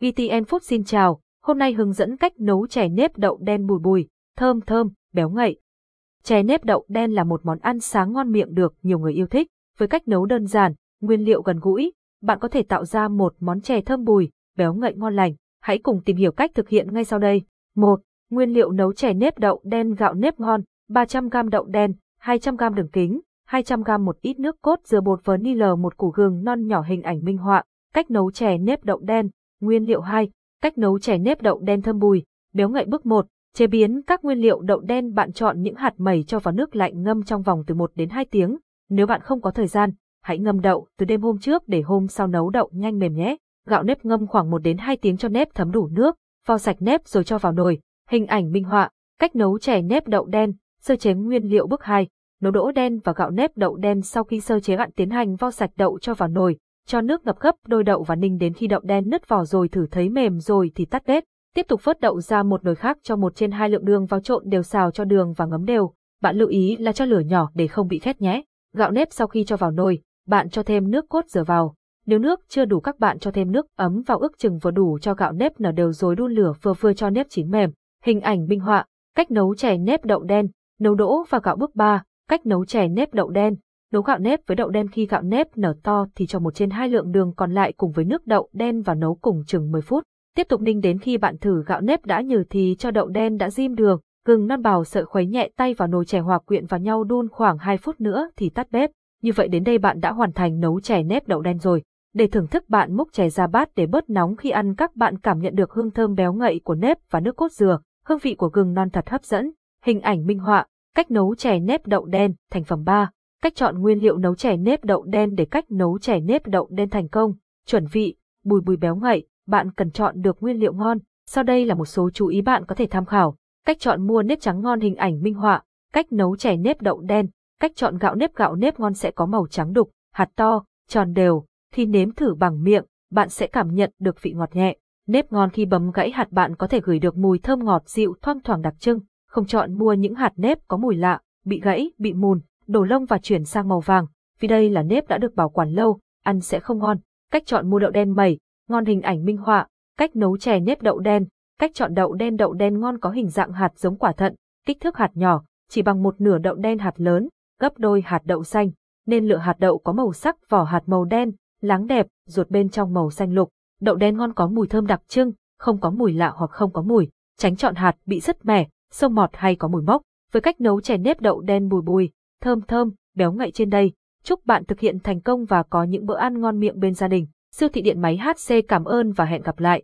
VTN Food xin chào, hôm nay hướng dẫn cách nấu chè nếp đậu đen bùi bùi, thơm thơm, béo ngậy. Chè nếp đậu đen là một món ăn sáng ngon miệng được nhiều người yêu thích, với cách nấu đơn giản, nguyên liệu gần gũi, bạn có thể tạo ra một món chè thơm bùi, béo ngậy ngon lành. Hãy cùng tìm hiểu cách thực hiện ngay sau đây. 1. Nguyên liệu nấu chè nếp đậu đen gạo nếp ngon, 300g đậu đen, 200g đường kính, 200g một ít nước cốt dừa bột vanilla một củ gừng non nhỏ hình ảnh minh họa. Cách nấu chè nếp đậu đen, Nguyên liệu 2, cách nấu chè nếp đậu đen thơm bùi, béo ngậy bước 1, chế biến các nguyên liệu đậu đen bạn chọn những hạt mẩy cho vào nước lạnh ngâm trong vòng từ 1 đến 2 tiếng. Nếu bạn không có thời gian, hãy ngâm đậu từ đêm hôm trước để hôm sau nấu đậu nhanh mềm nhé. Gạo nếp ngâm khoảng 1 đến 2 tiếng cho nếp thấm đủ nước, vo sạch nếp rồi cho vào nồi. Hình ảnh minh họa, cách nấu chè nếp đậu đen, sơ chế nguyên liệu bước 2. Nấu đỗ đen và gạo nếp đậu đen sau khi sơ chế bạn tiến hành vo sạch đậu cho vào nồi, cho nước ngập gấp đôi đậu và ninh đến khi đậu đen nứt vỏ rồi thử thấy mềm rồi thì tắt bếp. Tiếp tục vớt đậu ra một nồi khác cho một trên hai lượng đường vào trộn đều xào cho đường và ngấm đều. Bạn lưu ý là cho lửa nhỏ để không bị khét nhé. Gạo nếp sau khi cho vào nồi, bạn cho thêm nước cốt dừa vào. Nếu nước chưa đủ các bạn cho thêm nước ấm vào ước chừng vừa đủ cho gạo nếp nở đều rồi đun lửa vừa vừa cho nếp chín mềm. Hình ảnh minh họa, cách nấu chè nếp đậu đen, nấu đỗ và gạo bước 3, cách nấu chè nếp đậu đen. Nấu gạo nếp với đậu đen khi gạo nếp nở to thì cho một trên hai lượng đường còn lại cùng với nước đậu đen và nấu cùng chừng 10 phút. Tiếp tục ninh đến khi bạn thử gạo nếp đã nhừ thì cho đậu đen đã diêm đường, gừng non bào sợi khuấy nhẹ tay vào nồi chè hòa quyện vào nhau đun khoảng 2 phút nữa thì tắt bếp. Như vậy đến đây bạn đã hoàn thành nấu chè nếp đậu đen rồi. Để thưởng thức bạn múc chè ra bát để bớt nóng khi ăn các bạn cảm nhận được hương thơm béo ngậy của nếp và nước cốt dừa, hương vị của gừng non thật hấp dẫn. Hình ảnh minh họa, cách nấu chè nếp đậu đen, thành phẩm 3. Cách chọn nguyên liệu nấu chè nếp đậu đen để cách nấu chè nếp đậu đen thành công. Chuẩn vị, bùi bùi béo ngậy, bạn cần chọn được nguyên liệu ngon. Sau đây là một số chú ý bạn có thể tham khảo. Cách chọn mua nếp trắng ngon hình ảnh minh họa, cách nấu chè nếp đậu đen, cách chọn gạo nếp gạo nếp ngon sẽ có màu trắng đục, hạt to, tròn đều. Khi nếm thử bằng miệng, bạn sẽ cảm nhận được vị ngọt nhẹ. Nếp ngon khi bấm gãy hạt bạn có thể gửi được mùi thơm ngọt dịu thoang thoảng đặc trưng. Không chọn mua những hạt nếp có mùi lạ, bị gãy, bị mùn, đổ lông và chuyển sang màu vàng, vì đây là nếp đã được bảo quản lâu, ăn sẽ không ngon. Cách chọn mua đậu đen mẩy, ngon hình ảnh minh họa, cách nấu chè nếp đậu đen, cách chọn đậu đen đậu đen ngon có hình dạng hạt giống quả thận, kích thước hạt nhỏ, chỉ bằng một nửa đậu đen hạt lớn, gấp đôi hạt đậu xanh, nên lựa hạt đậu có màu sắc vỏ hạt màu đen, láng đẹp, ruột bên trong màu xanh lục. Đậu đen ngon có mùi thơm đặc trưng, không có mùi lạ hoặc không có mùi, tránh chọn hạt bị rất mẻ, sông mọt hay có mùi mốc. Với cách nấu chè nếp đậu đen bùi bùi, thơm thơm, béo ngậy trên đây. Chúc bạn thực hiện thành công và có những bữa ăn ngon miệng bên gia đình. Siêu thị điện máy HC cảm ơn và hẹn gặp lại.